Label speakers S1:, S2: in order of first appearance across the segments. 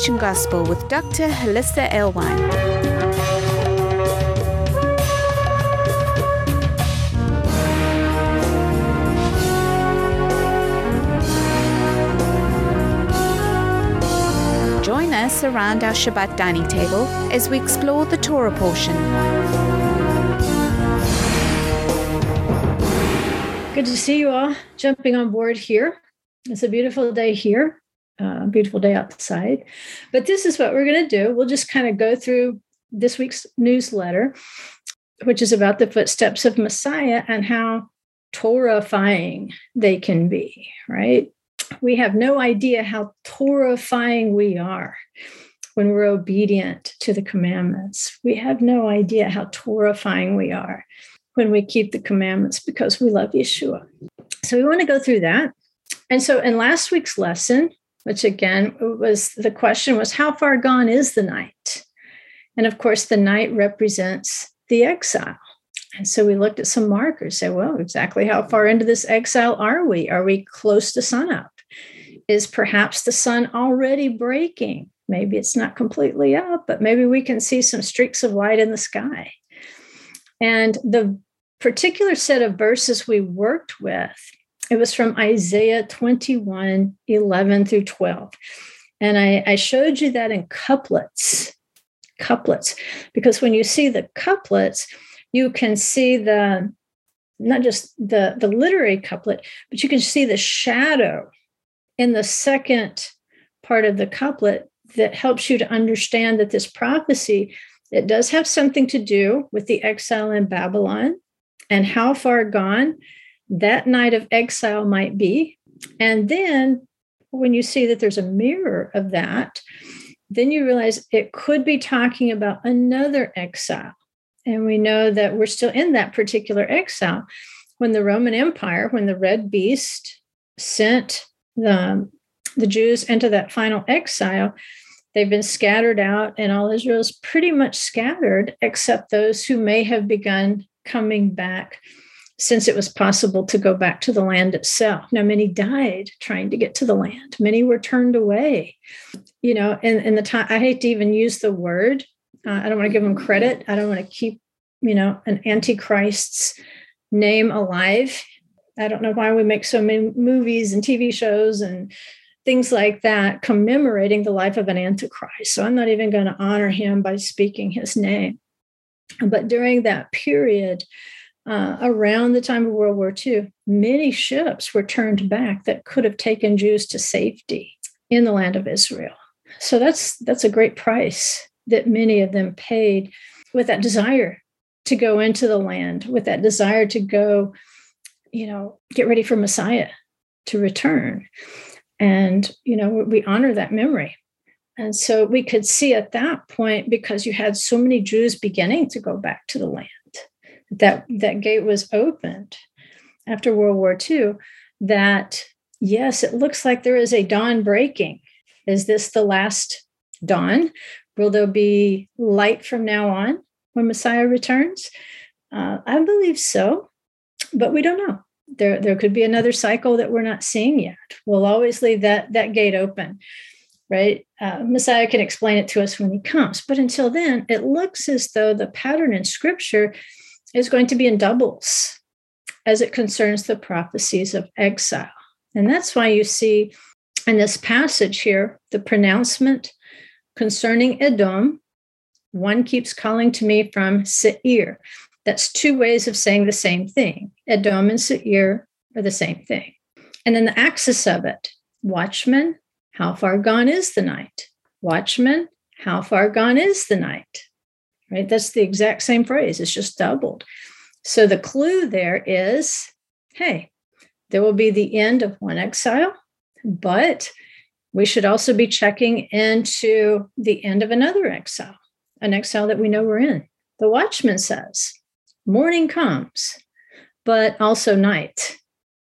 S1: Transformation Gospel with Dr. Hollisa Alewine. Join us around our Shabbat dining table as we explore the Torah portion.
S2: Good to see you all jumping on board here. It's a beautiful day here, uh, beautiful day outside. But this is what we're going to do. We'll just kind of go through this week's newsletter, which is about the footsteps of Messiah and how Torahfying they can be, right? We have no idea how Torahfying we are when we're obedient to the commandments. We have no idea how Torahfying we are when we keep the commandments because we love Yeshua. So we want to go through that. And so in last week's lesson, which again was the question was how far gone is the night? And of course, the night represents the exile. And so we looked at some markers, say, well, exactly how far into this exile are we? Are we close to sunup? Is perhaps the sun already breaking? Maybe it's not completely up, but maybe we can see some streaks of light in the sky. And the particular set of verses we worked with, it was from Isaiah 21 11 through 12. And I, I showed you that in couplets, couplets, because when you see the couplets, you can see the not just the, the literary couplet, but you can see the shadow in the second part of the couplet that helps you to understand that this prophecy it does have something to do with the exile in Babylon and how far gone that night of exile might be. And then when you see that there's a mirror of that, then you realize it could be talking about another exile. And we know that we're still in that particular exile. When the Roman Empire, when the red beast sent the, the Jews into that final exile, they've been scattered out, and all Israel is pretty much scattered, except those who may have begun coming back since it was possible to go back to the land itself. Now, many died trying to get to the land, many were turned away. You know, and, in the time, I hate to even use the word, uh, I don't want to give them credit. I don't want to keep, you know, an antichrist's name alive. I don't know why we make so many movies and TV shows and things like that commemorating the life of an antichrist. So I'm not even going to honor him by speaking his name. But during that period, uh, around the time of World War II, many ships were turned back that could have taken Jews to safety in the land of Israel. So that's that's a great price that many of them paid with that desire to go into the land, with that desire to go, you know, get ready for Messiah to return. And, you know, we honor that memory. And so we could see at that point, because you had so many Jews beginning to go back to the land, that that gate was opened after World War II, that yes, it looks like there is a dawn breaking. Is this the last dawn? Will there be light from now on when Messiah returns? Uh, I believe so, but we don't know. There, there could be another cycle that we're not seeing yet. We'll always leave that, that gate open right? Uh, Messiah can explain it to us when he comes. But until then, it looks as though the pattern in scripture is going to be in doubles as it concerns the prophecies of exile. And that's why you see in this passage here the pronouncement concerning Edom. One keeps calling to me from Seir. That's two ways of saying the same thing. Edom and Seir are the same thing. And then the axis of it watchman how far gone is the night? Watchman, how far gone is the night? Right? That's the exact same phrase. It's just doubled. So the clue there is hey, there will be the end of one exile, but we should also be checking into the end of another exile, an exile that we know we're in. The watchman says, morning comes, but also night.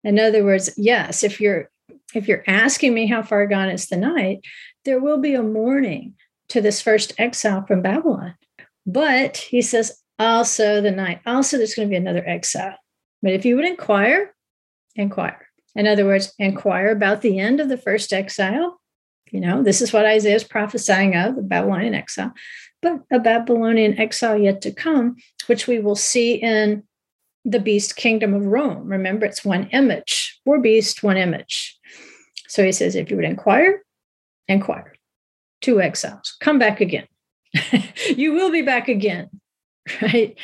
S2: In other words, yes, if you're if you're asking me how far gone is the night, there will be a morning to this first exile from Babylon. But he says, also the night, also there's going to be another exile. But if you would inquire, inquire. In other words, inquire about the end of the first exile You know, this is what Isaiah is prophesying of the Babylonian exile, but a Babylonian exile yet to come, which we will see in the beast kingdom of Rome. Remember, it's one image, four beast, one image. So he says, if you would inquire, inquire. Two exiles, come back again. you will be back again, right?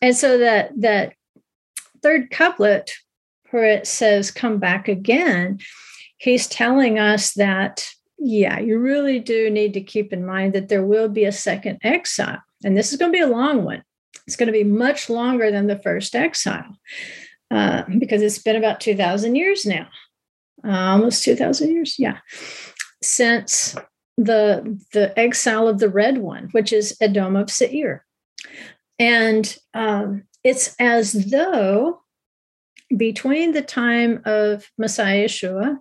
S2: And so that that third couplet where it says, come back again, he's telling us that yeah, you really do need to keep in mind that there will be a second exile. And this is going to be a long one. It's going to be much longer than the first exile uh, because it's been about 2,000 years now, uh, almost 2,000 years. Yeah. Since the, the exile of the red one, which is Edom of Seir. And um, it's as though between the time of Messiah Yeshua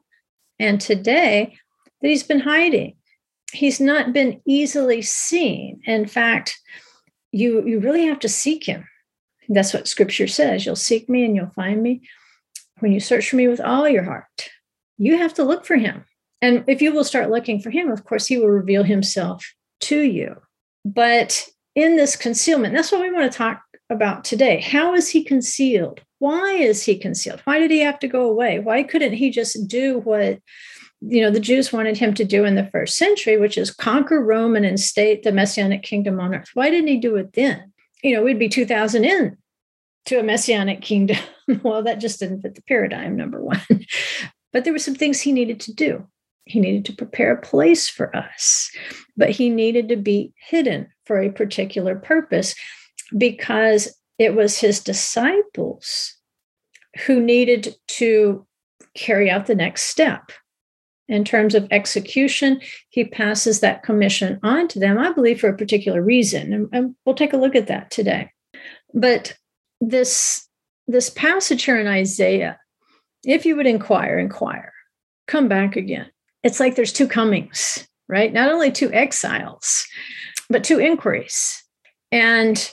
S2: and today, that he's been hiding. He's not been easily seen. In fact, you, you really have to seek him. That's what scripture says. You'll seek me and you'll find me when you search for me with all your heart. You have to look for him. And if you will start looking for him, of course, he will reveal himself to you. But in this concealment, that's what we want to talk about today. How is he concealed? Why is he concealed? Why did he have to go away? Why couldn't he just do what you know the Jews wanted him to do in the first century, which is conquer Rome and instate the messianic kingdom on earth. Why didn't he do it then? You know, we'd be 2000 in to a messianic kingdom. well, that just didn't fit the paradigm, number one. but there were some things he needed to do. He needed to prepare a place for us, but he needed to be hidden for a particular purpose because it was his disciples who needed to carry out the next step in terms of execution, he passes that commission on to them, I believe, for a particular reason. And, we'll take a look at that today. But this, this passage here in Isaiah, if you would inquire, inquire, come back again. It's like there's two comings, right? Not only two exiles, but two inquiries. And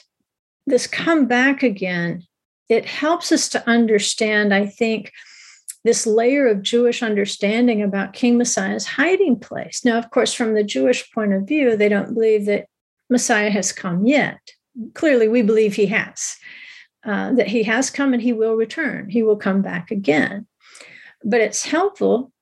S2: this come back again, it helps us to understand, I think, this layer of Jewish understanding about King Messiah's hiding place. Now, of course, from the Jewish point of view, they don't believe that Messiah has come yet. Clearly, we believe he has, uh, that he has come and he will return. He will come back again. But it's helpful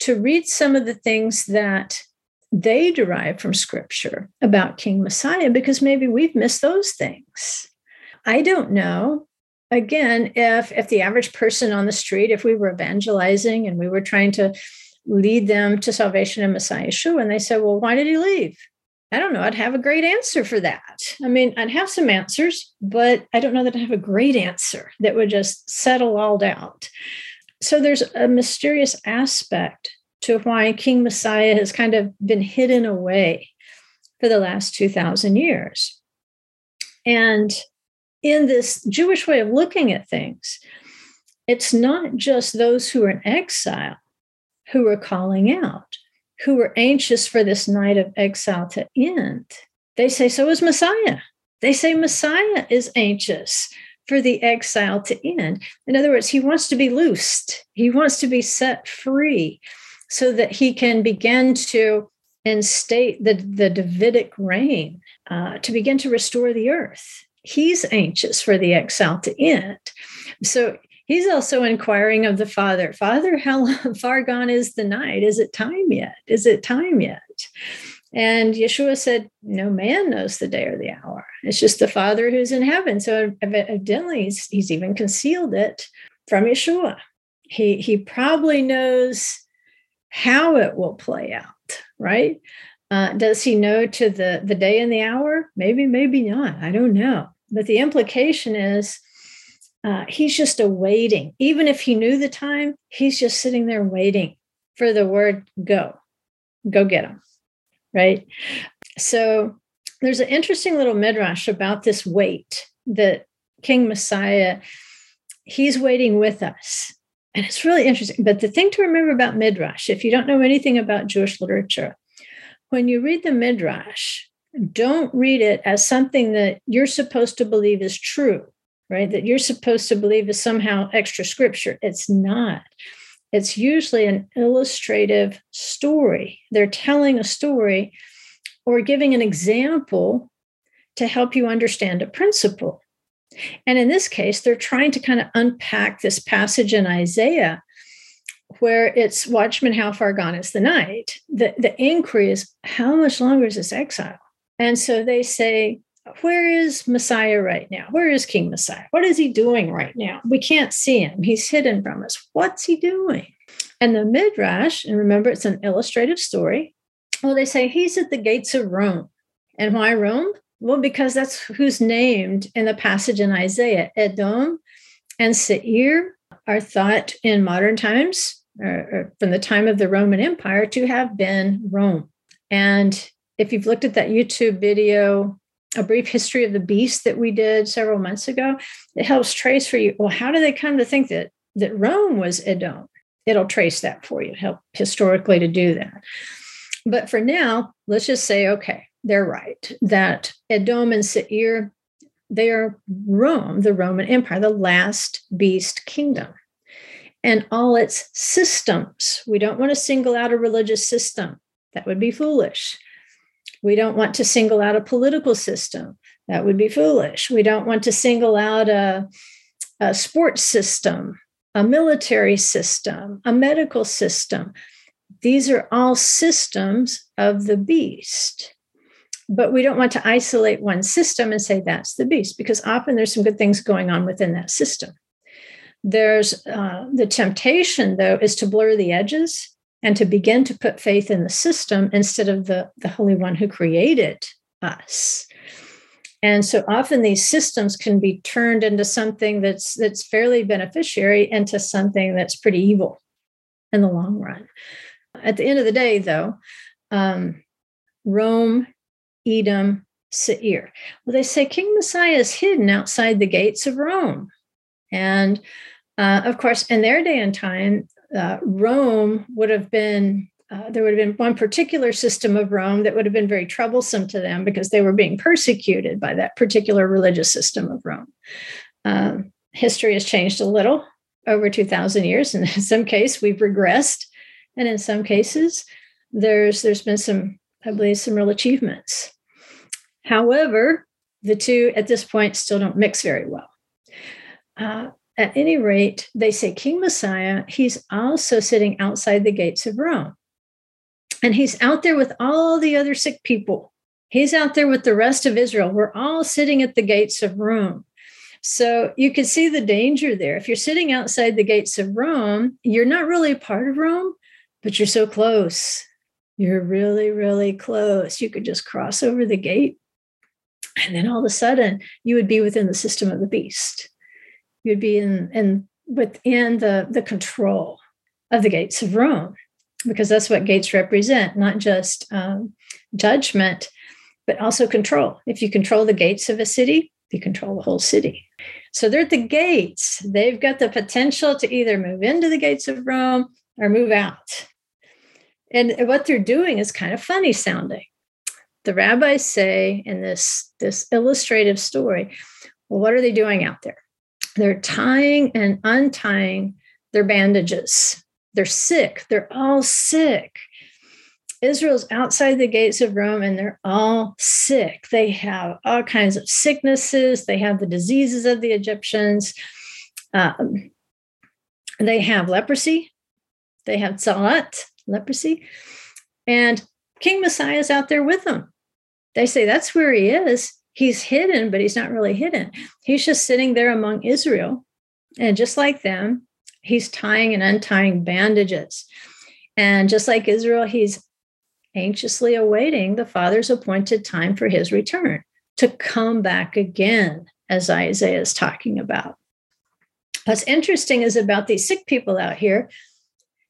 S2: to read some of the things that they derive from scripture about King Messiah because maybe we've missed those things. I don't know again, if if the average person on the street, if we were evangelizing and we were trying to lead them to salvation in Messiah Yeshua, and they said, Well, why did he leave? I don't know. I'd have a great answer for that. I mean, I'd have some answers, but I don't know that I have a great answer that would just settle all doubt. So there's a mysterious aspect to why King Messiah has kind of been hidden away for the last 2,000 years. And in this Jewish way of looking at things, it's not just those who are in exile who are calling out, who are anxious for this night of exile to end. They say, so is Messiah. They say Messiah is anxious for the exile to end. In other words, he wants to be loosed, he wants to be set free so that he can begin to instate the, the Davidic reign, uh, to begin to restore the earth he's anxious for the exile to end. So he's also inquiring of the Father, Father, how far gone is the night? Is it time yet? Is it time yet? And Yeshua said, No man knows the day or the hour. It's just the Father who's in heaven. So evidently, he's, he's even concealed it from Yeshua. He, he probably knows how it will play out, right? Uh, does he know to the, the day and the hour? Maybe, maybe not. I don't know. But the implication is uh, he's just awaiting. Even if he knew the time, he's just sitting there waiting for the word go, go get him. Right. So there's an interesting little midrash about this wait that King Messiah, he's waiting with us. And it's really interesting. But the thing to remember about midrash, if you don't know anything about Jewish literature, when you read the midrash, don't read it as something that you're supposed to believe is true, right? That you're supposed to believe is somehow extra scripture. It's not. It's usually an illustrative story. They're telling a story or giving an example to help you understand a principle. And in this case, they're trying to kind of unpack this passage in Isaiah where it's watchman, how far gone is the night? The, the inquiry is how much longer is this exile? And so they say, where is Messiah right now? Where is King Messiah? What is he doing right now? We can't see him. He's hidden from us. What's he doing? And the Midrash, and remember it's an illustrative story, well, they say he's at the gates of Rome. And why Rome? Well, because that's who's named in the passage in Isaiah. Edom and Seir are thought in modern times, or from the time of the Roman Empire, to have been Rome. And if you've looked at that YouTube video, a brief history of the beast that we did several months ago, it helps trace for you. Well, how do they come to think that that Rome was Edom? It'll trace that for you, help historically to do that. But for now, let's just say, okay, they're right that Edom and Seir, they are Rome, the Roman Empire, the last beast kingdom, and all its systems. We don't want to single out a religious system, that would be foolish. We don't want to single out a political system, that would be foolish. We don't want to single out a, a sports system, a military system, a medical system. These are all systems of the beast but we don't want to isolate one system and say that's the beast because often there's some good things going on within that system there's uh, the temptation though is to blur the edges and to begin to put faith in the system instead of the, the holy one who created us and so often these systems can be turned into something that's that's fairly beneficiary into something that's pretty evil in the long run at the end of the day though um, rome Edom, Seir. Well, they say King Messiah is hidden outside the gates of Rome. And uh, of course, in their day and time, uh, Rome would have been, uh, there would have been one particular system of Rome that would have been very troublesome to them because they were being persecuted by that particular religious system of Rome. Um, history has changed a little over 2,000 years. And in some cases, we've regressed. And in some cases, there's there's been some, I believe, some real achievements. However, the two at this point still don't mix very well. Uh, at any rate, they say King Messiah, he's also sitting outside the gates of Rome. And he's out there with all the other sick people. He's out there with the rest of Israel. We're all sitting at the gates of Rome. So you can see the danger there. If you're sitting outside the gates of Rome, you're not really a part of Rome, but you're so close. You're really, really close. You could just cross over the gate and then all of a sudden you would be within the system of the beast you'd be in, in within the, the control of the gates of rome because that's what gates represent not just um, judgment but also control. If you control the gates of a city you control the whole city. So they're at the gates. They've got the potential to either move into the gates of rome or move out. And what they're doing is kind of funny sounding. The rabbis say in this, this illustrative story, well, what are they doing out there? They're tying and untying their bandages. They're sick. They're all sick. Israel's outside the gates of Rome and they're all sick. They have all kinds of sicknesses. They have the diseases of the Egyptians. Um, they have leprosy. They have tza'at, leprosy. And King Messiah is out there with them. They say that's where he is. He's hidden, but he's not really hidden. He's just sitting there among Israel. And just like them, he's tying and untying bandages. And just like Israel, he's anxiously awaiting the Father's appointed time for his return to come back again, as Isaiah is talking about. What's interesting is about these sick people out here.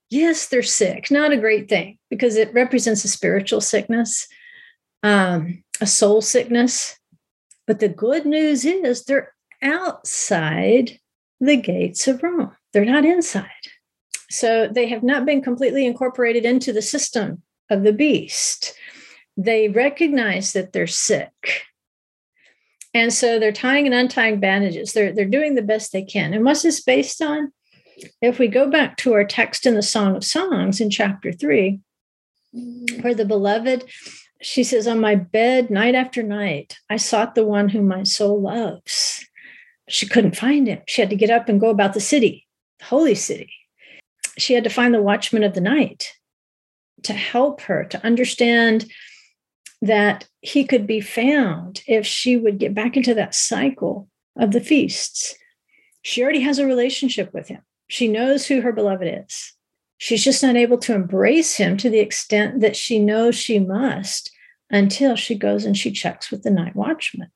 S2: Yes, they're sick, not a great thing because it represents a spiritual sickness um, a soul sickness. But the good news is they're outside the gates of Rome, they're not inside. So they have not been completely incorporated into the system of the beast. They recognize that they're sick. And so they're tying and untying bandages. They're, they're doing the best they can. And what's this based on? if we go back to our text in the Song of Songs in chapter three, where the beloved, she says, On my bed night after night, I sought the one whom my soul loves. She couldn't find him. She had to get up and go about the city, the holy city. She had to find the watchman of the night to help her to understand that he could be found if she would get back into that cycle of the feasts. She already has a relationship with him. She knows who her beloved is. She's just not able to embrace him to the extent that she knows she must until she goes and she checks with the night watchman.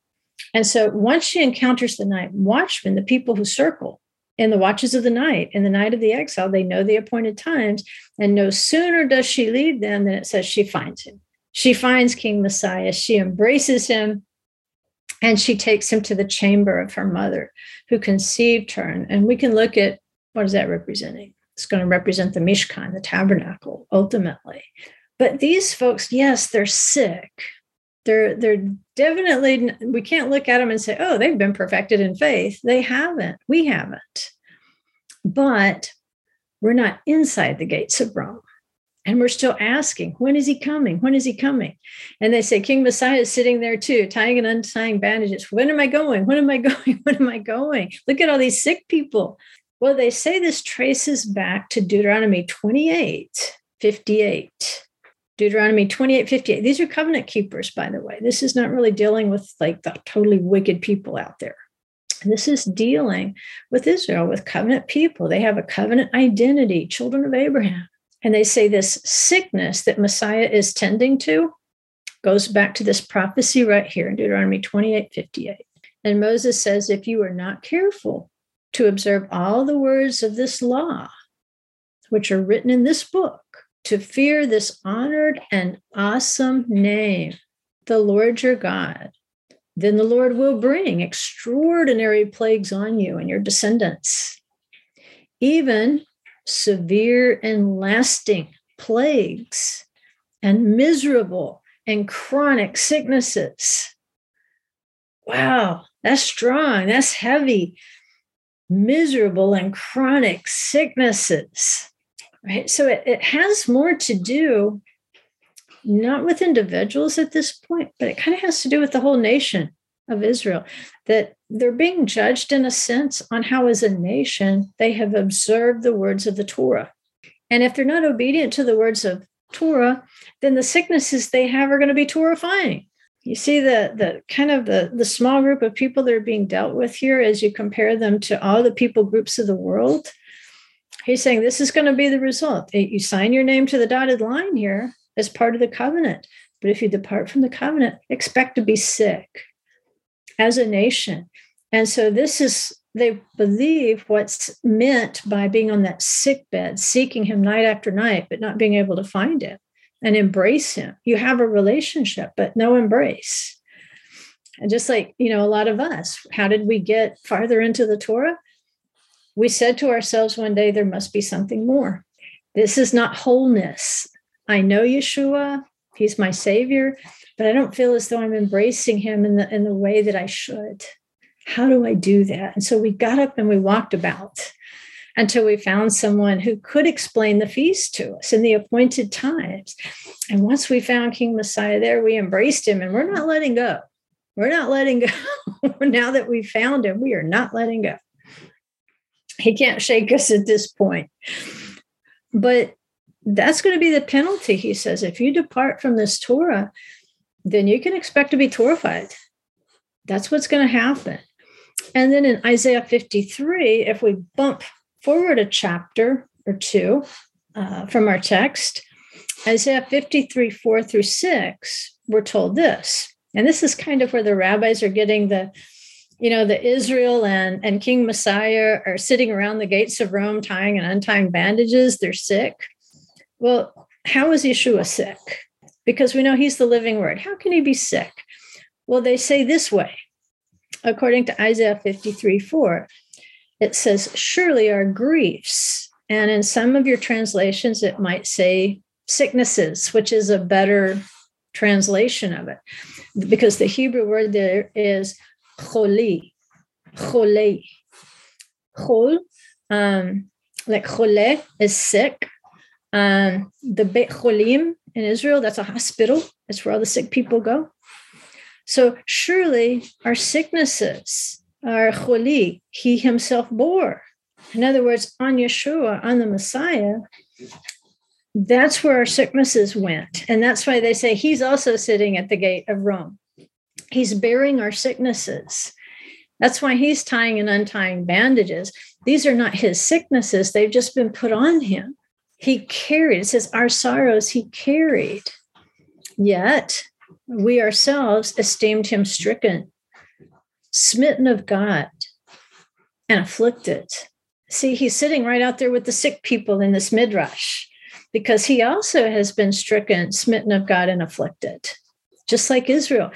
S2: And so once she encounters the night watchman, the people who circle in the watches of the night, in the night of the exile, they know the appointed times. And no sooner does she leave them than it says she finds him. She finds King Messiah. She embraces him and she takes him to the chamber of her mother who conceived her. And we can look at what is that representing? It's going to represent the Mishkan, the tabernacle, ultimately. But these folks, yes, they're sick. They're they're definitely we can't look at them and say, oh, they've been perfected in faith. They haven't. We haven't. But we're not inside the gates of Rome. And we're still asking, when is he coming? When is he coming? And they say, King Messiah is sitting there too, tying and untying bandages. When am I going? When am I going? When am I going? Look at all these sick people. Well, they say this traces back to Deuteronomy 28 58. Deuteronomy 28 58. These are covenant keepers, by the way. This is not really dealing with like the totally wicked people out there. This is dealing with Israel, with covenant people. They have a covenant identity, children of Abraham. And they say this sickness that Messiah is tending to goes back to this prophecy right here in Deuteronomy 28 58. And Moses says, If you are not careful to observe all the words of this law, which are written in this book, to fear this honored and awesome name, the Lord your God, then the Lord will bring extraordinary plagues on you and your descendants, even severe and lasting plagues and miserable and chronic sicknesses. Wow, that's strong, that's heavy miserable and chronic sicknesses. Right. So it, it has more to do not with individuals at this point, but it kind of has to do with the whole nation of Israel, that they're being judged in a sense on how, as a nation, they have observed the words of the Torah. And if they're not obedient to the words of Torah, then the sicknesses they have are going to be Torahfying you see the the kind of the the small group of people that are being dealt with here as you compare them to all the people groups of the world he's saying this is going to be the result. You sign your name to the dotted line here as part of the covenant but if you depart from the covenant expect to be sick as a nation. And so this is they believe what's meant by being on that sick bed seeking him night after night but not being able to find him and embrace him. You have a relationship, but no embrace. And just like, you know, a lot of us, how did we get farther into the Torah? We said to ourselves one day, there must be something more. This is not wholeness. I know Yeshua, he's my savior, but I don't feel as though I'm embracing him in the in the way that I should. How do I do that? And so we got up and we walked about until we found someone who could explain the feast to us in the appointed times. And once we found King Messiah there, we embraced him and we're not letting go. We're not letting go. now that we found him, we are not letting go. He can't shake us at this point. But that's going to be the penalty, he says. If you depart from this Torah, then you can expect to be Torahfied. That's what's going to happen. And then in Isaiah 53, if we bump forward a chapter or two uh, from our text, Isaiah 53, 4 through 6, we're told this. And this is kind of where the rabbis are getting the, you know, the Israel and, and King Messiah are sitting around the gates of Rome tying and untying bandages. They're sick. Well, how is Yeshua sick? Because we know he's the living word. How can he be sick? Well, they say this way, according to Isaiah 53, 4 it says, Surely our griefs. And in some of your translations, it might say sicknesses, which is a better translation of it, because the Hebrew word there is choli, chole. Chol um, like chole is sick. Um, the Beit Cholim in Israel, that's a hospital. That's where all the sick people go. So surely our sicknesses, our choli, he himself bore. In other words, on Yeshua, on the Messiah, that's where our sicknesses went. And that's why they say he's also sitting at the gate of Rome. He's bearing our sicknesses. That's why he's tying and untying bandages. These are not his sicknesses, they've just been put on him. He carried, it says, our sorrows he carried. Yet we ourselves esteemed him stricken, smitten of God, and afflicted. See, he's sitting right out there with the sick people in this midrash because he also has been stricken, smitten of God, and afflicted, just like Israel.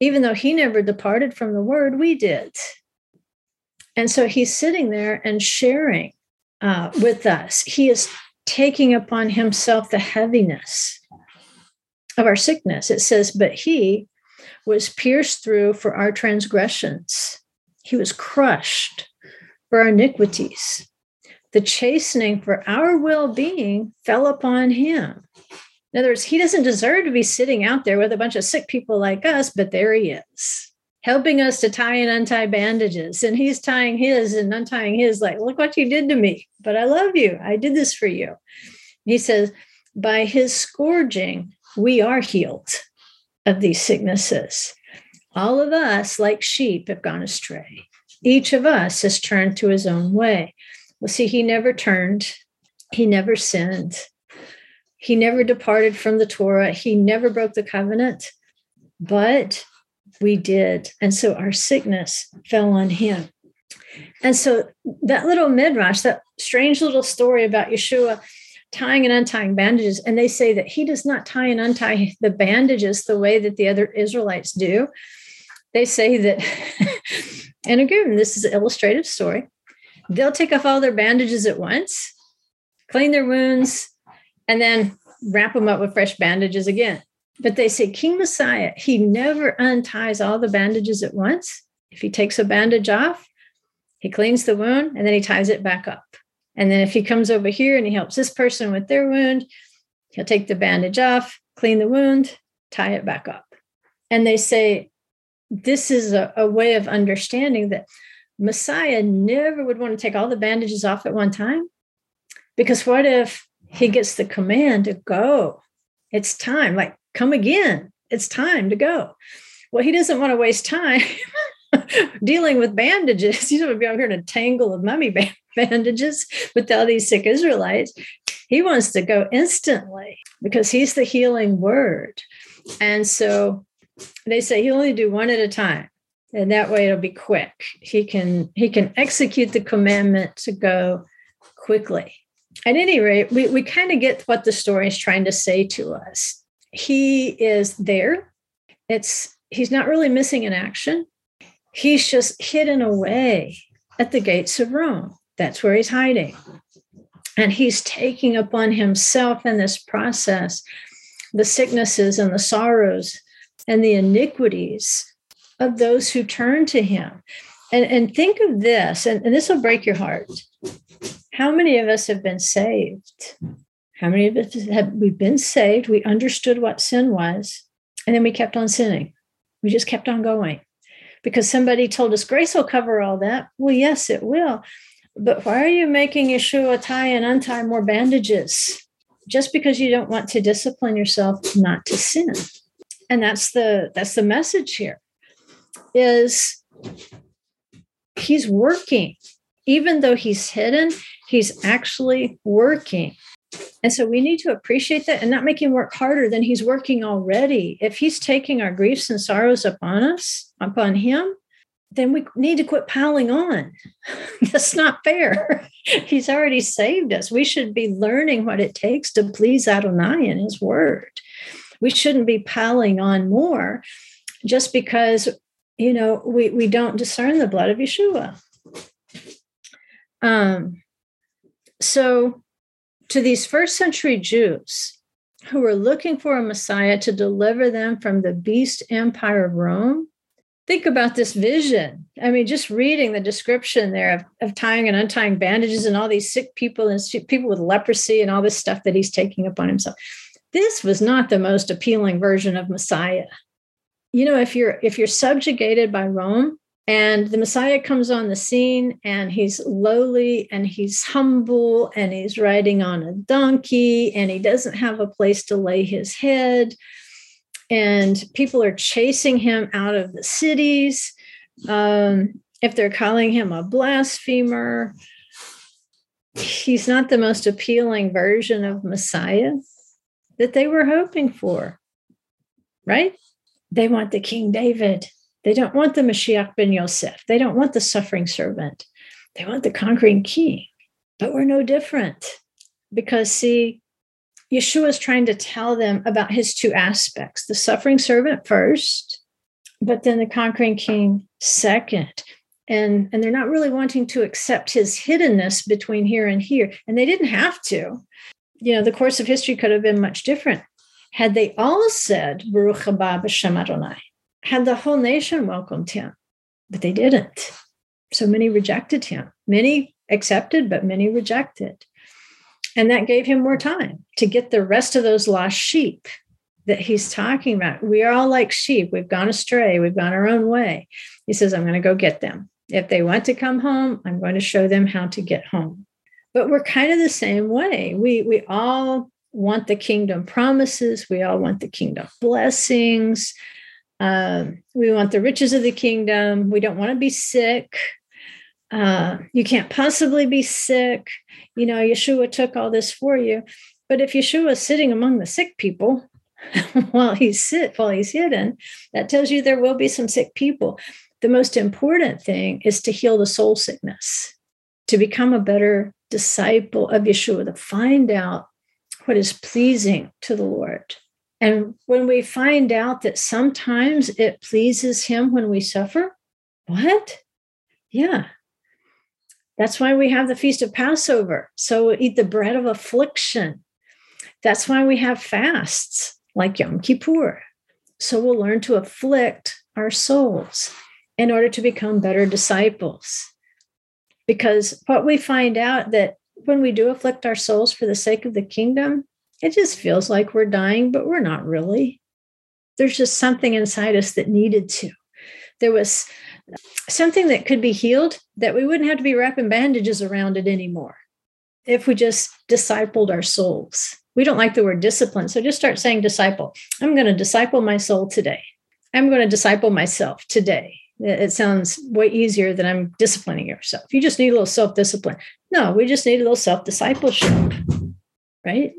S2: Even though he never departed from the word, we did. And so he's sitting there and sharing uh, with us. He is taking upon himself the heaviness of our sickness. It says, But he was pierced through for our transgressions, he was crushed for our iniquities the chastening for our well being fell upon him. In other words, he doesn't deserve to be sitting out there with a bunch of sick people like us, but there he is, helping us to tie and untie bandages. And he's tying his and untying his, like, look what you did to me, but I love you. I did this for you. He says, by his scourging, we are healed of these sicknesses. All of us, like sheep, have gone astray. Each of us has turned to his own way. Well, see, he never turned, he never sinned, he never departed from the Torah, he never broke the covenant, but we did. And so our sickness fell on him. And so that little midrash, that strange little story about Yeshua tying and untying bandages, and they say that he does not tie and untie the bandages the way that the other Israelites do. They say that, and again, this is an illustrative story they'll take off all their bandages at once, clean their wounds, and then wrap them up with fresh bandages again. But they say King Messiah, he never unties all the bandages at once. If he takes a bandage off, he cleans the wound and then he ties it back up. And then if he comes over here and he helps this person with their wound, he'll take the bandage off, clean the wound, tie it back up. And they say this is a, a way of understanding that Messiah never would want to take all the bandages off at one time. Because what if he gets the command to go? It's time, like, come again. It's time to go. Well, he doesn't want to waste time dealing with bandages. Going to be out here in a tangle of mummy bandages with all these sick Israelites. He wants to go instantly because he's the healing word. And so they say he'll only do one at a time and that way it'll be quick he can he can execute the commandment to go quickly at any rate we, we kind of get what the story is trying to say to us he is there it's he's not really missing an action he's just hidden away at the gates of rome that's where he's hiding and he's taking upon himself in this process the sicknesses and the sorrows and the iniquities of those who turn to him. And, and think of this, and, and this will break your heart. How many of us have been saved? How many of us have we been saved? We understood what sin was, and then we kept on sinning. We just kept on going because somebody told us grace will cover all that. Well, yes, it will. But why are you making Yeshua tie and untie more bandages? Just because you don't want to discipline yourself not to sin. And that's the that's the message here is he's working. Even though he's hidden, he's actually working. And so we need to appreciate that and not make him work harder than he's working already. If he's taking our griefs and sorrows upon us, upon him, then we need to quit piling on. That's not fair. he's already saved us. We should be learning what it takes to please Adonai in his word. We shouldn't be piling on more just because you know, we, we don't discern the blood of Yeshua. Um, so, to these first century Jews who were looking for a Messiah to deliver them from the beast empire of Rome, think about this vision. I mean, just reading the description there of, of tying and untying bandages and all these sick people and people with leprosy and all this stuff that he's taking upon himself. This was not the most appealing version of Messiah. You know, if you're if you're subjugated by Rome and the Messiah comes on the scene and he's lowly and he's humble and he's riding on a donkey and he doesn't have a place to lay his head and people are chasing him out of the cities. Um, if they're calling him a blasphemer, he's not the most appealing version of Messiah that they were hoping for, right? They want the King David. They don't want the Mashiach ben Yosef. They don't want the suffering servant. They want the conquering king. But we're no different because, see, Yeshua is trying to tell them about his two aspects the suffering servant first, but then the conquering king second. And, and they're not really wanting to accept his hiddenness between here and here. And they didn't have to. You know, the course of history could have been much different had they all said, Baruch haba b'shem Adonai, had the whole nation welcomed him, but they didn't. So many rejected him. Many accepted, but many rejected. And that gave him more time to get the rest of those lost sheep that he's talking about. We are all like sheep. We've gone astray. We've gone our own way. He says, I'm going to go get them. If they want to come home, I'm going to show them how to get home. But we're kind of the same way. We, we all want the kingdom promises. We all want the kingdom blessings. Um, we want the riches of the kingdom. We don't want to be sick. Uh, you can't possibly be sick. You know, Yeshua took all this for you. But if Yeshua is sitting among the sick people while he's sit while he's hidden, that tells you there will be some sick people. The most important thing is to heal the soul sickness, to become a better disciple of Yeshua, to find out what is pleasing to the Lord. And when we find out that sometimes it pleases him when we suffer, what? Yeah, that's why we have the Feast of Passover. So eat the bread of affliction. That's why we have fasts like Yom Kippur. So we'll learn to afflict our souls in order to become better disciples. Because what we find out that when we do afflict our souls for the sake of the kingdom, it just feels like we're dying, but we're not really. There's just something inside us that needed to. There was something that could be healed that we wouldn't have to be wrapping bandages around it anymore if we just discipled our souls. We don't like the word discipline. So just start saying disciple. I'm going to disciple my soul today. I'm going to disciple myself today. It sounds way easier than I'm disciplining yourself. You just need a little self discipline. No, we just need a little self discipleship, right?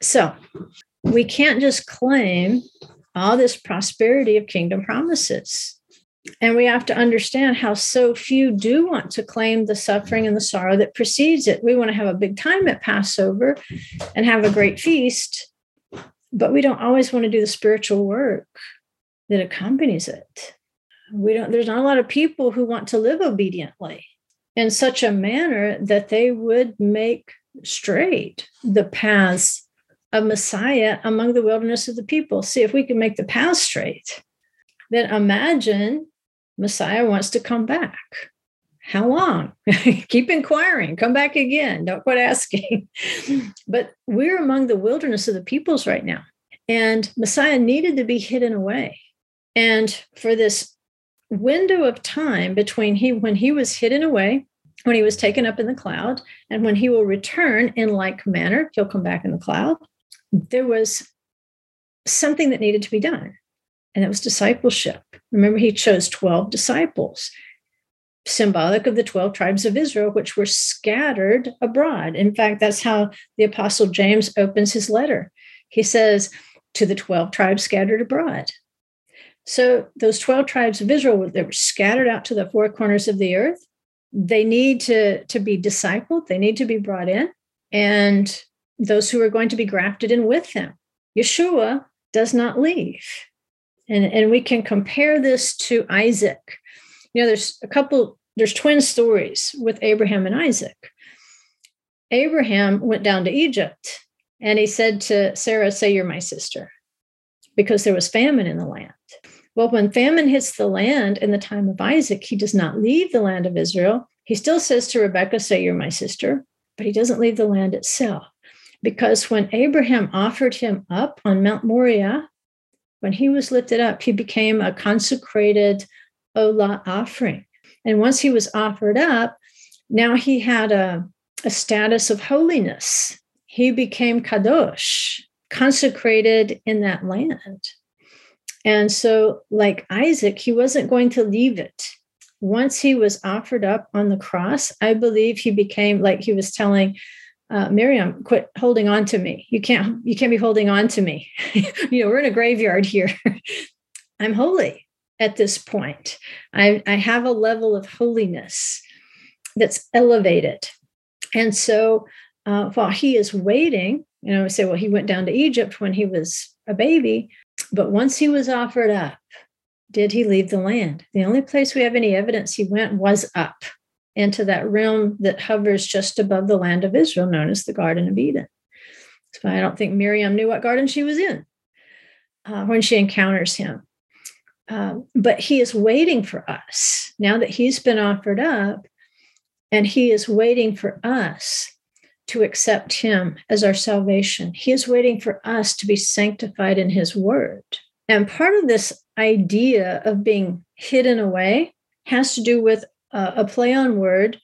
S2: So we can't just claim all this prosperity of kingdom promises. And we have to understand how so few do want to claim the suffering and the sorrow that precedes it. We want to have a big time at Passover and have a great feast, but we don't always want to do the spiritual work that accompanies it. We don't, there's not a lot of people who want to live obediently in such a manner that they would make straight the paths of Messiah among the wilderness of the people. See if we can make the path straight. Then imagine Messiah wants to come back. How long? Keep inquiring, come back again. Don't quit asking. but we're among the wilderness of the peoples right now. And Messiah needed to be hidden away. And for this window of time between he when he was hidden away, when he was taken up in the cloud, and when he will return in like manner, he'll come back in the cloud, there was something that needed to be done and it was discipleship. Remember, he chose 12 disciples, symbolic of the 12 tribes of Israel, which were scattered abroad. In fact, that's how the Apostle James opens his letter. He says, To the 12 tribes scattered abroad. So, those 12 tribes of Israel, they were scattered out to the four corners of the earth. They need to, to be discipled, they need to be brought in, and those who are going to be grafted in with them. Yeshua does not leave. And, and we can compare this to Isaac. You know, there's a couple, there's twin stories with Abraham and Isaac. Abraham went down to Egypt and he said to Sarah, Say you're my sister, because there was famine in the land. Well, when famine hits the land in the time of Isaac, he does not leave the land of Israel. He still says to Rebekah, Say, you're my sister, but he doesn't leave the land itself. Because when Abraham offered him up on Mount Moriah, when he was lifted up, he became a consecrated Olah offering. And once he was offered up, now he had a, a status of holiness. He became Kadosh, consecrated in that land. And so, like Isaac, he wasn't going to leave it. Once he was offered up on the cross, I believe he became like he was telling uh, Miriam, quit holding on to me. You can't, you can't be holding on to me. you know, we're in a graveyard here. I'm holy at this point. I, I have a level of holiness that's elevated. And so uh, while he is waiting, you know, we say, well, he went down to Egypt when he was a baby, but once he was offered up, did he leave the land? The only place we have any evidence he went was up into that realm that hovers just above the land of Israel, known as the Garden of Eden. So I don't think Miriam knew what garden she was in uh, when she encounters him. Um, but he is waiting for us now that he's been offered up, and he is waiting for us to accept him as our salvation. He is waiting for us to be sanctified in his word. And part of this idea of being hidden away has to do with uh, a play on word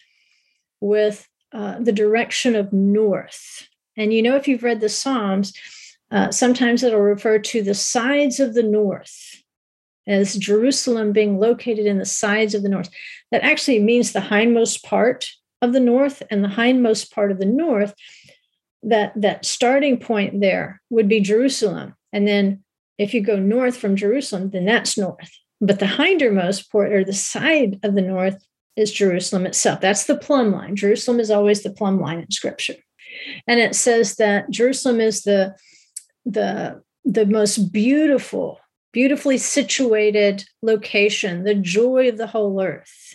S2: with uh, the direction of north. And you know, if you've read the Psalms, uh, sometimes it'll refer to the sides of the north as Jerusalem being located in the sides of the north. That actually means the hindmost part of the north and the hindmost part of the north. That that starting point there would be Jerusalem, and then if you go north from Jerusalem, then that's north. But the hindermost part or the side of the north is Jerusalem itself. That's the plumb line. Jerusalem is always the plumb line in Scripture, and it says that Jerusalem is the the the most beautiful beautifully situated location, the joy of the whole earth.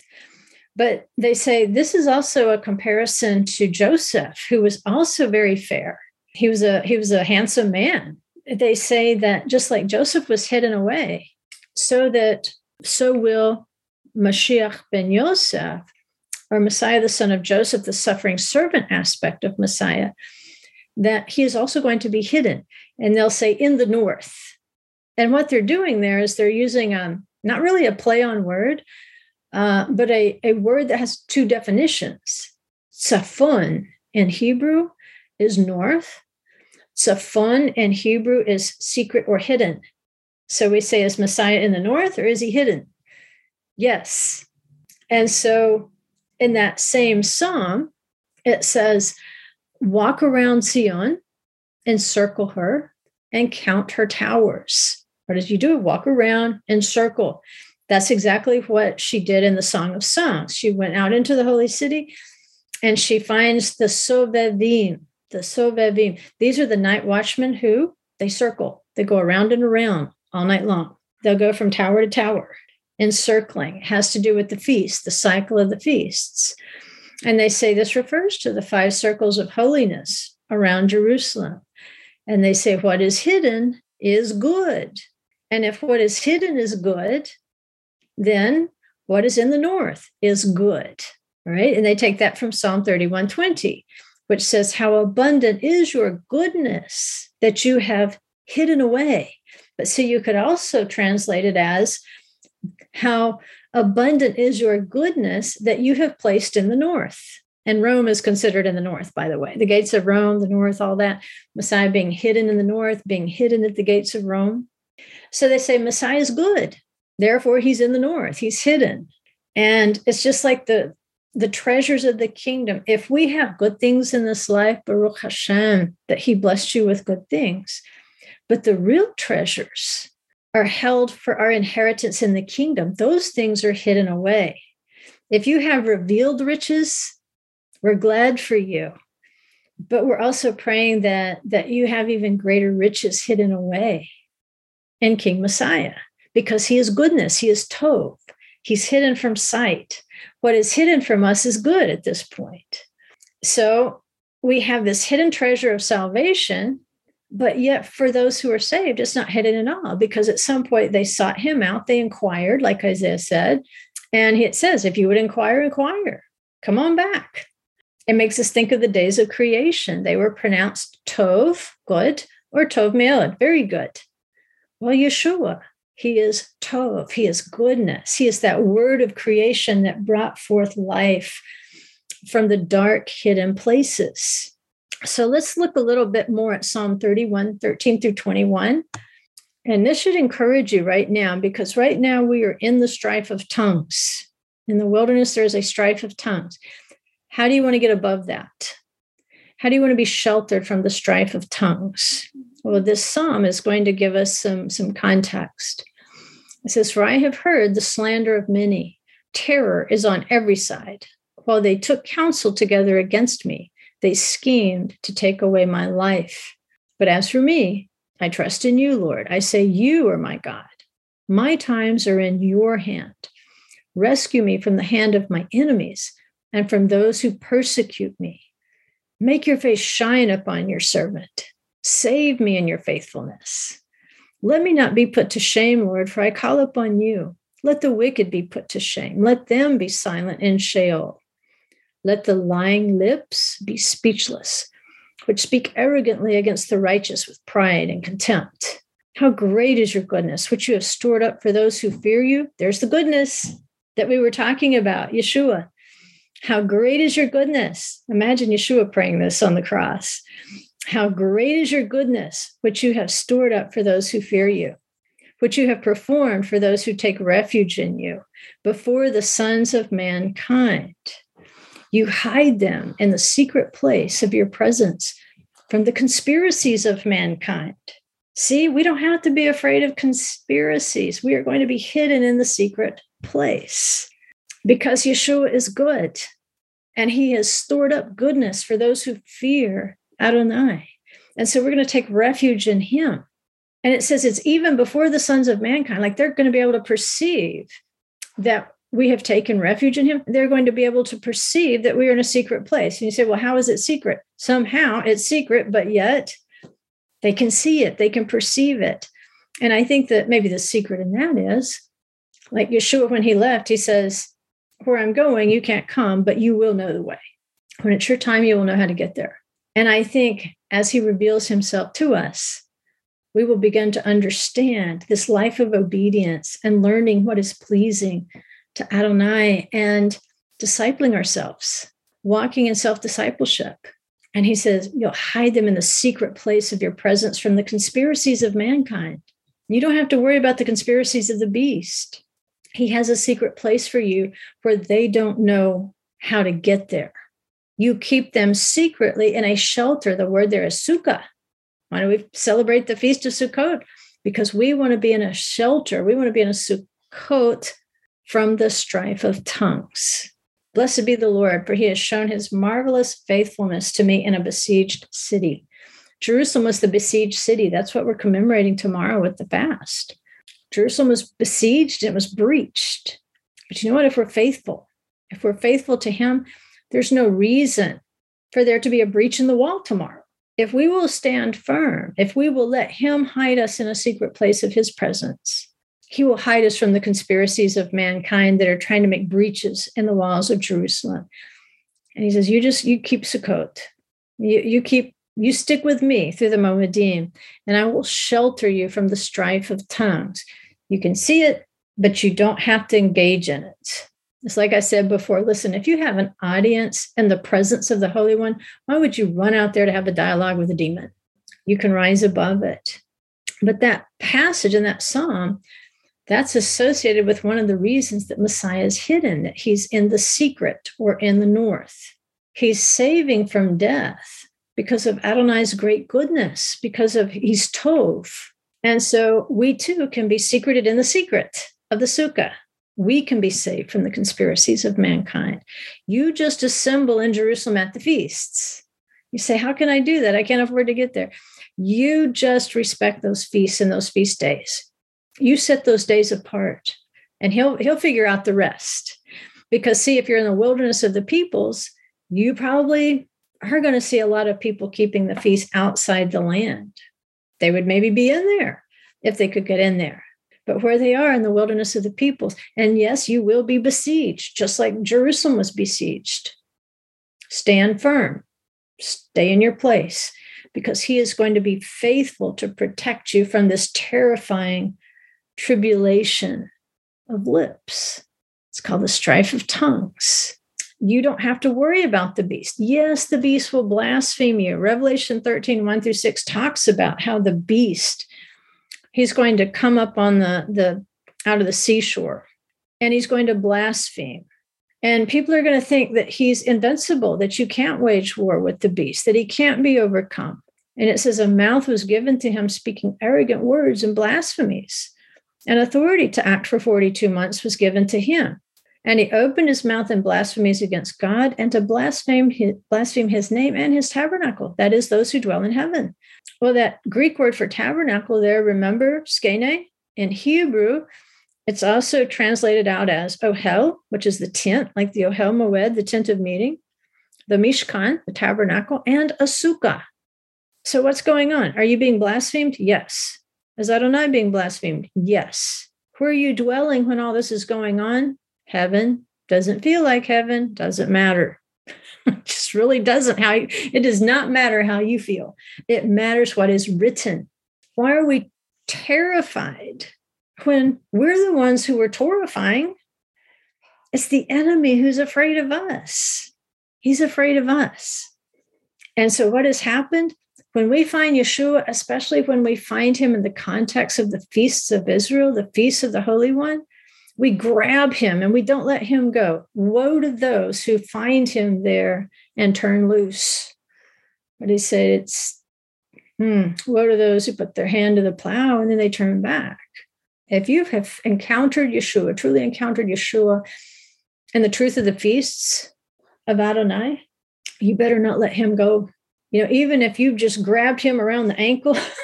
S2: But they say this is also a comparison to Joseph, who was also very fair. He was a he was a handsome man. They say that just like Joseph was hidden away, so that so will Mashiach ben Yosef, or Messiah, the son of Joseph, the suffering servant aspect of Messiah, that he is also going to be hidden. And they'll say in the north and what they're doing there is they're using um, not really a play on word, uh, but a, a word that has two definitions. Safon in Hebrew is north. Safon in Hebrew is secret or hidden. So we say, is Messiah in the north or is he hidden? Yes. And so in that same psalm, it says, walk around Zion, encircle her, and count her towers. What did you do? Walk around and circle. That's exactly what she did in the Song of Songs. She went out into the holy city and she finds the Sovevim, the Sovevim. These are the night watchmen who they circle, they go around and around all night long. They'll go from tower to tower, encircling. It has to do with the feast, the cycle of the feasts. And they say this refers to the five circles of holiness around Jerusalem. And they say what is hidden is good. And if what is hidden is good, then what is in the north is good. Right. And they take that from Psalm 31 20, which says, How abundant is your goodness that you have hidden away. But so you could also translate it as, How abundant is your goodness that you have placed in the north. And Rome is considered in the north, by the way. The gates of Rome, the north, all that. Messiah being hidden in the north, being hidden at the gates of Rome. So they say Messiah is good. Therefore, he's in the north, he's hidden. And it's just like the the treasures of the kingdom. If we have good things in this life, Baruch Hashem, that he blessed you with good things. But the real treasures are held for our inheritance in the kingdom. Those things are hidden away. If you have revealed riches, we're glad for you. But we're also praying that that you have even greater riches hidden away in King Messiah because he is goodness, he is Tov, he's hidden from sight. What is hidden from us is good at this point. So we have this hidden treasure of salvation, But yet, for those who are saved, it's not hidden at all because at some point they sought him out, they inquired, like Isaiah said. And it says, if you would inquire, inquire, come on back. It makes us think of the days of creation. They were pronounced Tov, good, or Tov Meod, very good. Well, Yeshua, he is Tov, he is goodness. He is that word of creation that brought forth life from the dark, hidden places. So let's look a little bit more at Psalm 31, 13 through 21. And this should encourage you right now because right now we are in the strife of tongues. In the wilderness, there's a strife of tongues. How do you want to get above that? How do you want to be sheltered from the strife of tongues? Well, this psalm is going to give us some, some context. It says, For I have heard the slander of many. Terror is on every side. While they took counsel together against me, they schemed to take away my life. But as for me, I trust in you, Lord. I say, You are my God. My times are in your hand. Rescue me from the hand of my enemies and from those who persecute me. Make your face shine upon your servant. Save me in your faithfulness. Let me not be put to shame, Lord, for I call upon you. Let the wicked be put to shame. Let them be silent in Sheol. Let the lying lips be speechless, which speak arrogantly against the righteous with pride and contempt. How great is your goodness, which you have stored up for those who fear you. There's the goodness that we were talking about, Yeshua. How great is your goodness. Imagine Yeshua praying this on the cross. How great is your goodness, which you have stored up for those who fear you, which you have performed for those who take refuge in you before the sons of mankind. You hide them in the secret place of your presence from the conspiracies of mankind. See, we don't have to be afraid of conspiracies. We are going to be hidden in the secret place because Yeshua is good and he has stored up goodness for those who fear Adonai. And so we're going to take refuge in him. And it says it's even before the sons of mankind, like they're going to be able to perceive that we have taken refuge in him. They're going to be able to perceive that we are in a secret place. And you say, well, how is it secret? Somehow it's secret, but yet they can see it, they can perceive it. And I think that maybe the secret in that is like Yeshua, when he left, he says, Where I'm going, you can't come, but you will know the way. When it's your time, you will know how to get there. And I think as he reveals himself to us, we will begin to understand this life of obedience and learning what is pleasing to Adonai and discipling ourselves, walking in self discipleship. And he says, You'll hide them in the secret place of your presence from the conspiracies of mankind. You don't have to worry about the conspiracies of the beast. He has a secret place for you where they don't know how to get there. You keep them secretly in a shelter. The word there is sukkah. Why do we celebrate the feast of Sukkot? Because we want to be in a shelter. We want to be in a Sukkot from the strife of tongues. Blessed be the Lord, for he has shown his marvelous faithfulness to me in a besieged city. Jerusalem was the besieged city. That's what we're commemorating tomorrow with the fast. Jerusalem was besieged it was breached. But you know what? If we're faithful, if we're faithful to Him, there's no reason for there to be a breach in the wall tomorrow. If we will stand firm, if we will let Him hide us in a secret place of His presence, He will hide us from the conspiracies of mankind that are trying to make breaches in the walls of Jerusalem. And He says, You just, you keep Sukkot. You, you keep you stick with me through the Moedim, and I will shelter you from the strife of tongues. You can see it, but you don't have to engage in it. It's like I said before listen, if you have an audience in the presence of the Holy One, why would you run out there to have a dialogue with a demon? You can rise above it. But that passage in that psalm, that's associated with one of the reasons that Messiah is hidden, that he's in the secret or in the north. He's saving from death because of Adonai's great goodness, because of he's Tov, and so we too can be secreted in the secret of the sukkah. We can be saved from the conspiracies of mankind. You just assemble in Jerusalem at the feasts. You say, How can I do that? I can't afford to get there. You just respect those feasts and those feast days. You set those days apart, and he'll he'll figure out the rest. Because see, if you're in the wilderness of the peoples, you probably are going to see a lot of people keeping the feast outside the land they would maybe be in there if they could get in there. But where they are in the wilderness of the peoples, and yes, you will be besieged, just like Jerusalem was besieged. Stand firm, stay in your place, because he is going to be faithful to protect you from this terrifying tribulation of lips. It's called the strife of tongues you don't have to worry about the beast. Yes, the beast will blaspheme you. Revelation 13, 1 through 6 talks about how the beast, he's going to come up on the, the out of the seashore and he's going to blaspheme. And people are going to think that he's invincible, that you can't wage war with the beast, that he can't be overcome. And it says, a mouth was given to him speaking arrogant words and blasphemies. And authority to act for 42 months was given to him. And he opened his mouth in blasphemies against God and to blaspheme his, blaspheme his name and his tabernacle. That is, those who dwell in heaven. Well, that Greek word for tabernacle there, remember, skene, in Hebrew, it's also translated out as ohel, which is the tent, like the ohel moed, the tent of meeting, the mishkan, the tabernacle, and a sukkah. So what's going on? Are you being blasphemed? Yes. Is Adonai being blasphemed? Yes. Where are you dwelling when all this is going on? heaven doesn't feel like heaven doesn't matter really doesn't how it does not matter how you feel. It matters what is written. Why are we terrified when we're the ones who are terrifying? It's the enemy who's afraid of us. He's afraid of us. And so what has happened? When we find Yeshua, especially when we find him in the context of the feasts of Israel, the feasts of the Holy One, we grab him and we don't let him go. Woe to those who find him there and turn loose. But he said, it's hmm, woe to those who put their hand to the plow and then they turn back. If you have encountered Yeshua, truly encountered Yeshua and the truth of the feasts of Adonai, you better not let him go. You know, even if you've just grabbed him around the ankle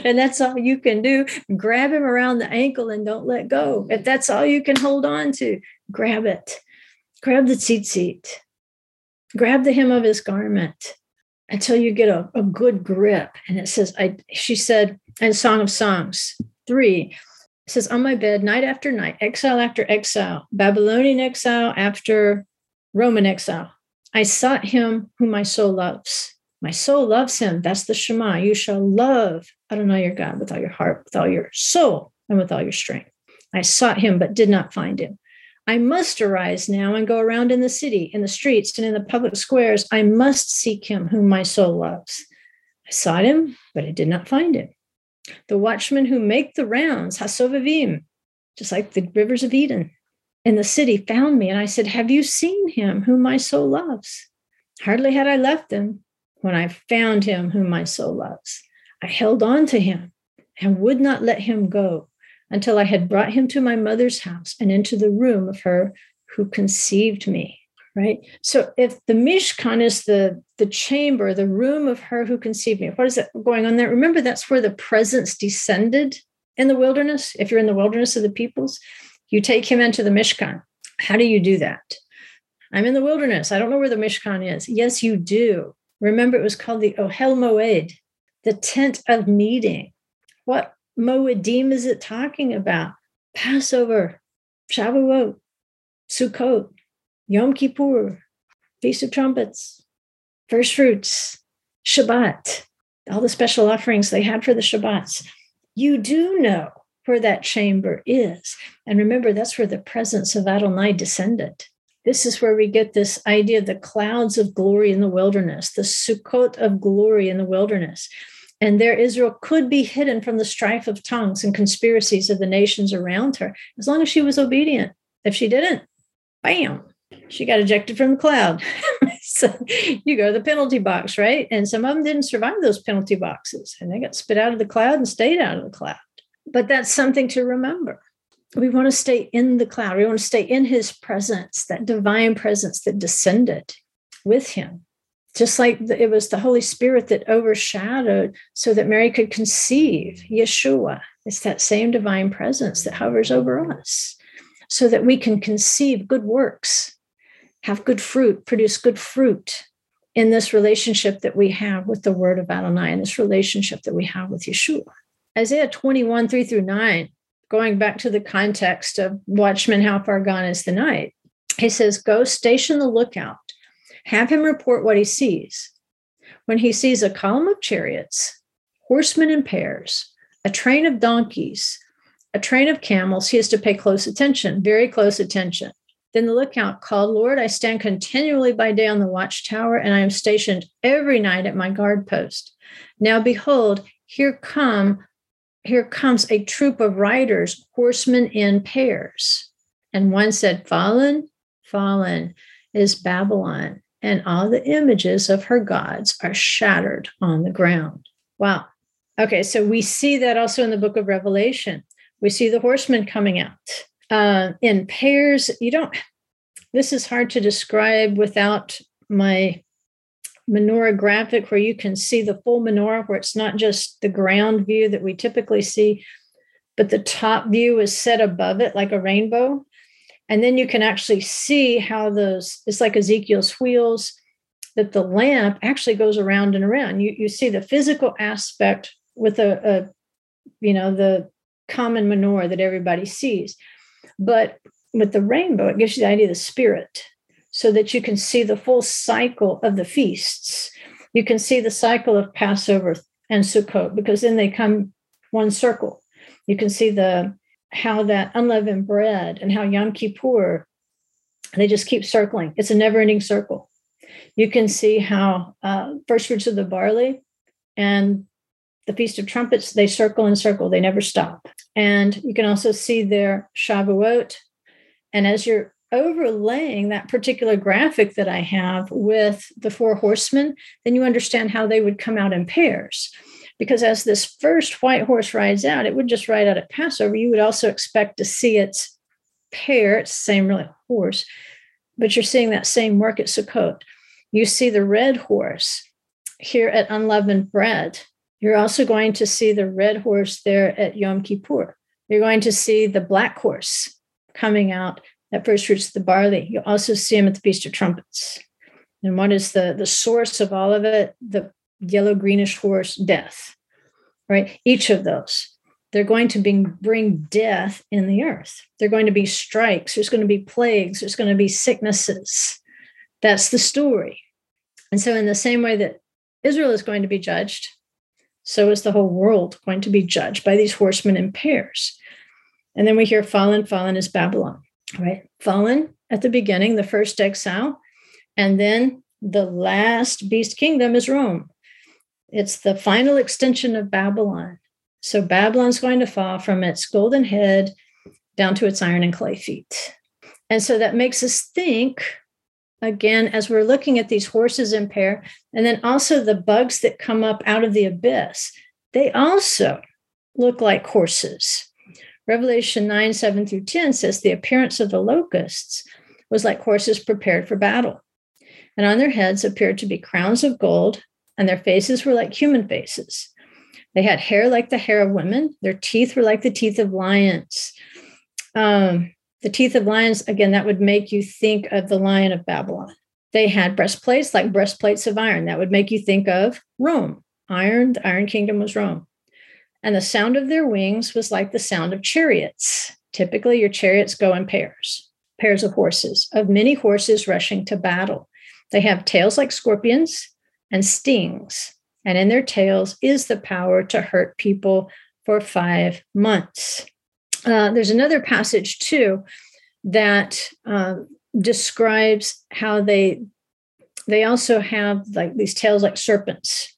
S2: and that's all you can do. Grab him around the ankle and don't let go. Mm-hmm. If that's all you can hold on to, grab it. Grab the tzitzit. Grab the hem of his garment until you get a, a good grip. And it says, I she said and Song of Songs 3, it says, on my bed, night after night, exile after exile, Babylonian exile after Roman exile. I sought him whom my soul loves. My soul loves him. That's the Shema. You shall love Adonai your God with all your heart, with all your soul, and with all your strength. I sought him, but did not find him. I must arise now and go around in the city, in the streets, and in the public squares. I must seek him whom my soul loves. I sought him, but I did not find him. The watchmen who make the rounds, Hasovavim, just like the rivers of Eden, in the city found me, and I said, Have you seen him whom my soul loves? Hardly had I left them when I found him whom my soul loves. I held on to him and would not let him go until I had brought him to my mother's house and into the room of her who conceived me. Right. So if the Mishkan is the, the chamber, the room of her who conceived me, what is that going on there? Remember, that's where the presence descended in the wilderness. If you're in the wilderness of the peoples, you take him into the Mishkan. How do you do that? I'm in the wilderness. I don't know where the Mishkan is. Yes, you do. Remember, it was called the Ohel Moed, the tent of meeting. What Moedim is it talking about? Passover, Shavuot, Sukkot, Yom Kippur, Feast of Trumpets, First Fruits, Shabbat, all the special offerings they had for the Shabbats. You do know where that chamber is. And remember, that's where the presence of Adonai descended. This is where we get this idea of the clouds of glory in the wilderness, the Sukkot of glory in the wilderness. And there, Israel could be hidden from the strife of tongues and conspiracies of the nations around her, as long as she was obedient. If she didn't, bam, she got ejected from the cloud. so you go to the penalty box, right? And some of them didn't survive those penalty boxes and they got spit out of the cloud and stayed out of the cloud. But that's something to remember. We want to stay in the cloud. We want to stay in his presence, that divine presence that descended with him just like it was the Holy Spirit that overshadowed so that Mary could conceive Yeshua. It's that same divine presence that hovers over us so that we can conceive good works, have good fruit, produce good fruit in this relationship that we have with the word of Adonai and this relationship that we have with Yeshua. Isaiah 21, 3 through 9, going back to the context of watchman, how far gone is the night? He says, Go station the lookout, have him report what he sees. When he sees a column of chariots, horsemen in pairs, a train of donkeys, a train of camels, he is to pay close attention, very close attention. Then the lookout called, Lord, I stand continually by day on the watchtower, and I am stationed every night at my guard post. Now behold, here come here comes a troop of riders, horsemen in pairs. And one said, Fallen, fallen is Babylon, and all the images of her gods are shattered on the ground. Wow. Okay, so we see that also in the book of Revelation. We see the horsemen coming out uh, in pairs. You don't, this is hard to describe without my menorah graphic where you can see the full menorah, where it's not just the ground view that we typically see, but the top view is set above it like a rainbow. And then you can actually see how those, it's like Ezekiel's wheels, that the lamp actually goes around and around. You, you see the physical aspect with a, a you know, the common menorah that everybody sees. But with the rainbow, it gives you the idea of the spirit so that you can see the full cycle of the feasts. You can see the cycle of Passover and Sukkot because then they come one circle. You can see the how that unleavened bread and how Yom Kippur, they just keep circling. It's a never-ending circle. You can see how uh, first fruits of the barley and the Feast of Trumpets, they circle and circle, they never stop. And you can also see their Shavuot. And as you're overlaying that particular graphic that I have with the four horsemen, then you understand how they would come out in pairs. Because as this first white horse rides out, it would just ride out at Passover. You would also expect to see its pair, it's same really horse, but you're seeing that same work at Sukkot. You see the red horse here at unleavened bread you're also going to see the red horse there at Yom Kippur. You're going to see the black horse coming out at first fruits of the barley. You'll also see him at the Feast of Trumpets. And what is the, the source of all of it? The yellow greenish horse, death, right? Each of those. They're going to be, bring death in the earth. They're going to be strikes. There's going to be plagues. There's going to be sicknesses. That's the story. And so, in the same way that Israel is going to be judged, so is the whole world going to be judged by these horsemen in pairs. And then we hear fallen, fallen is Babylon, right? Fallen at the beginning, the first exile, and then the last beast kingdom is Rome. It's the final extension of Babylon. So Babylon's going to fall from its golden head down to its iron and clay feet. And so that makes us think again as we're looking at these horses in pair and then also the bugs that come up out of the abyss they also look like horses revelation 9 7 through 10 says the appearance of the locusts was like horses prepared for battle and on their heads appeared to be crowns of gold and their faces were like human faces they had hair like the hair of women their teeth were like the teeth of lions um, the teeth of lions, again, that would make you think of the lion of Babylon. They had breastplates like breastplates of iron. That would make you think of Rome. Iron, the Iron Kingdom was Rome. And the sound of their wings was like the sound of chariots. Typically, your chariots go in pairs, pairs of horses, of many horses rushing to battle. They have tails like scorpions and stings. And in their tails is the power to hurt people for five months. Uh, there's another passage too that uh, describes how they they also have like these tails like serpents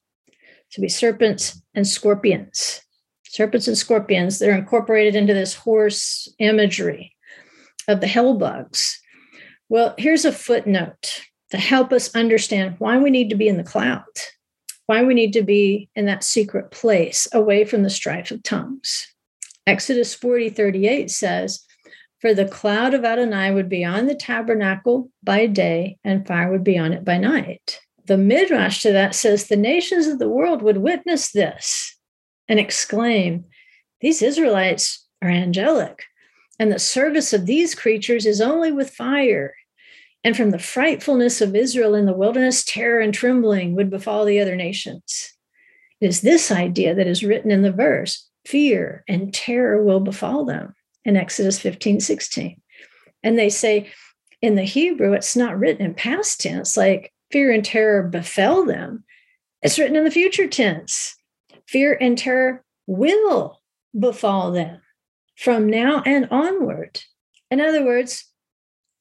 S2: to be serpents and scorpions serpents and scorpions that are incorporated into this horse imagery of the hell bugs. Well here's a footnote to help us understand why we need to be in the cloud why we need to be in that secret place away from the strife of tongues. Exodus 40 38 says, For the cloud of Adonai would be on the tabernacle by day, and fire would be on it by night. The Midrash to that says, The nations of the world would witness this and exclaim, These Israelites are angelic, and the service of these creatures is only with fire. And from the frightfulness of Israel in the wilderness, terror and trembling would befall the other nations. It is this idea that is written in the verse fear and terror will befall them in Exodus 15, 16. And they say in the Hebrew, it's not written in past tense, like fear and terror befell them. It's written in the future tense. Fear and terror will befall them from now and onward. In other words,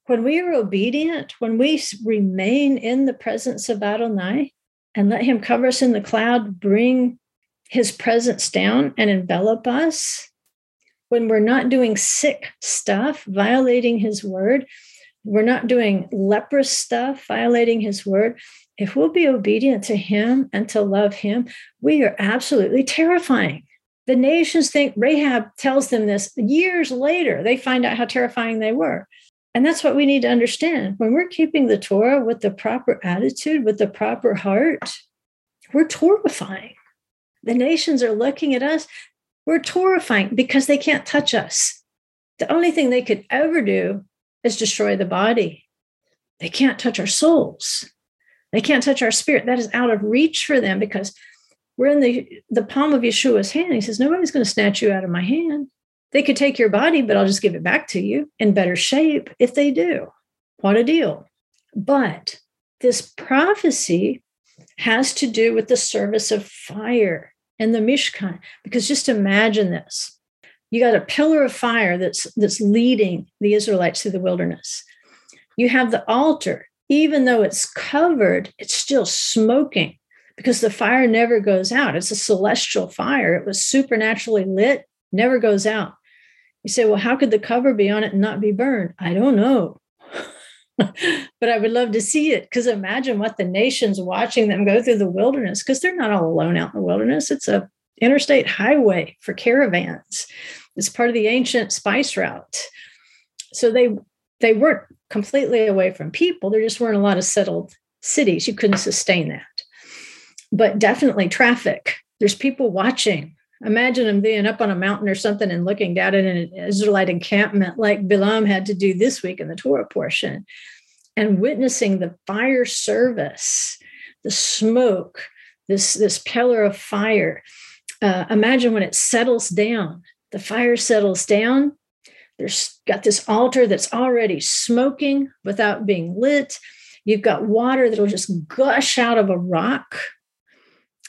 S2: when we are obedient, when we remain in the presence of Adonai and let him cover us in the cloud, bring his presence down and envelop us, when we're not doing sick stuff, violating his word, we're not doing leprous stuff, violating his word. If we'll be obedient to him and to love him, we are absolutely terrifying. The nations think Rahab tells them this years later. They find out how terrifying they were. And that's what we need to understand. When we're keeping the Torah with the proper attitude, with the proper heart, we're terrifying. The nations are looking at us. We're terrifying because they can't touch us. The only thing they could ever do is destroy the body. They can't touch our souls. They can't touch our spirit. That is out of reach for them because we're in the, the palm of Yeshua's hand. He says, Nobody's going to snatch you out of my hand. They could take your body, but I'll just give it back to you in better shape if they do. What a deal. But this prophecy has to do with the service of fire and the Mishkan. Because just imagine this you got a pillar of fire that's that's leading the Israelites through the wilderness. You have the altar, even though it's covered, it's still smoking because the fire never goes out. It's a celestial fire. It was supernaturally lit, never goes out. You say, well, how could the cover be on it and not be burned? I don't know. but I would love to see it because imagine what the nation's watching them go through the wilderness because they're not all alone out in the wilderness. It's a interstate highway for caravans. It's part of the ancient spice route. So they they weren't completely away from people. There just weren't a lot of settled cities. You couldn't sustain that. But definitely traffic. There's people watching. Imagine them being up on a mountain or something and looking down at an Israelite encampment like Bilam had to do this week in the Torah portion and witnessing the fire service, the smoke, this, this pillar of fire uh, imagine when it settles down, the fire settles down. There's got this altar that's already smoking without being lit. You've got water that'll just gush out of a rock.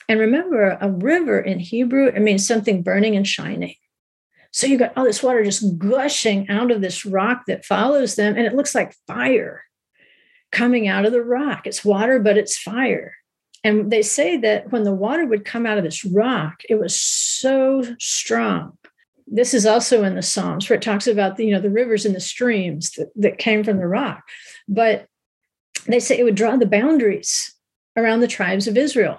S2: And remember, a river in Hebrew, it means something burning and shining. So you've got all this water just gushing out of this rock that follows them, and it looks like fire coming out of the rock. It's water, but it's fire. And they say that when the water would come out of this rock, it was so strong. This is also in the Psalms where it talks about the, you know, the rivers and the streams that, that came from the rock. But they say it would draw the boundaries around the tribes of Israel.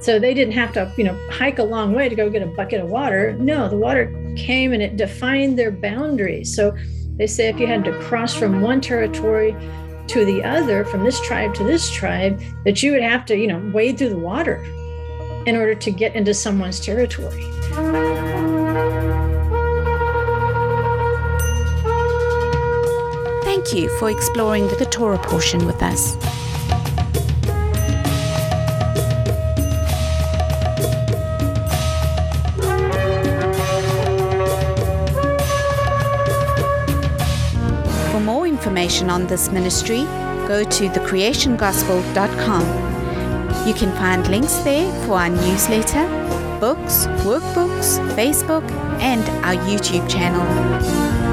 S2: So they didn't have to, you know, hike a long way to go get a bucket of water. No, the water came and it defined their boundaries. So they say if you had to cross from one territory to the other, from this tribe to this tribe, that you would have to, you know, wade through the water in order to get into someone's territory.
S1: Thank you for exploring the Torah portion with us. For more information on this ministry, go to thecreationgospel.com. You can find links there for our newsletter, books, workbooks, Facebook, and our YouTube channel.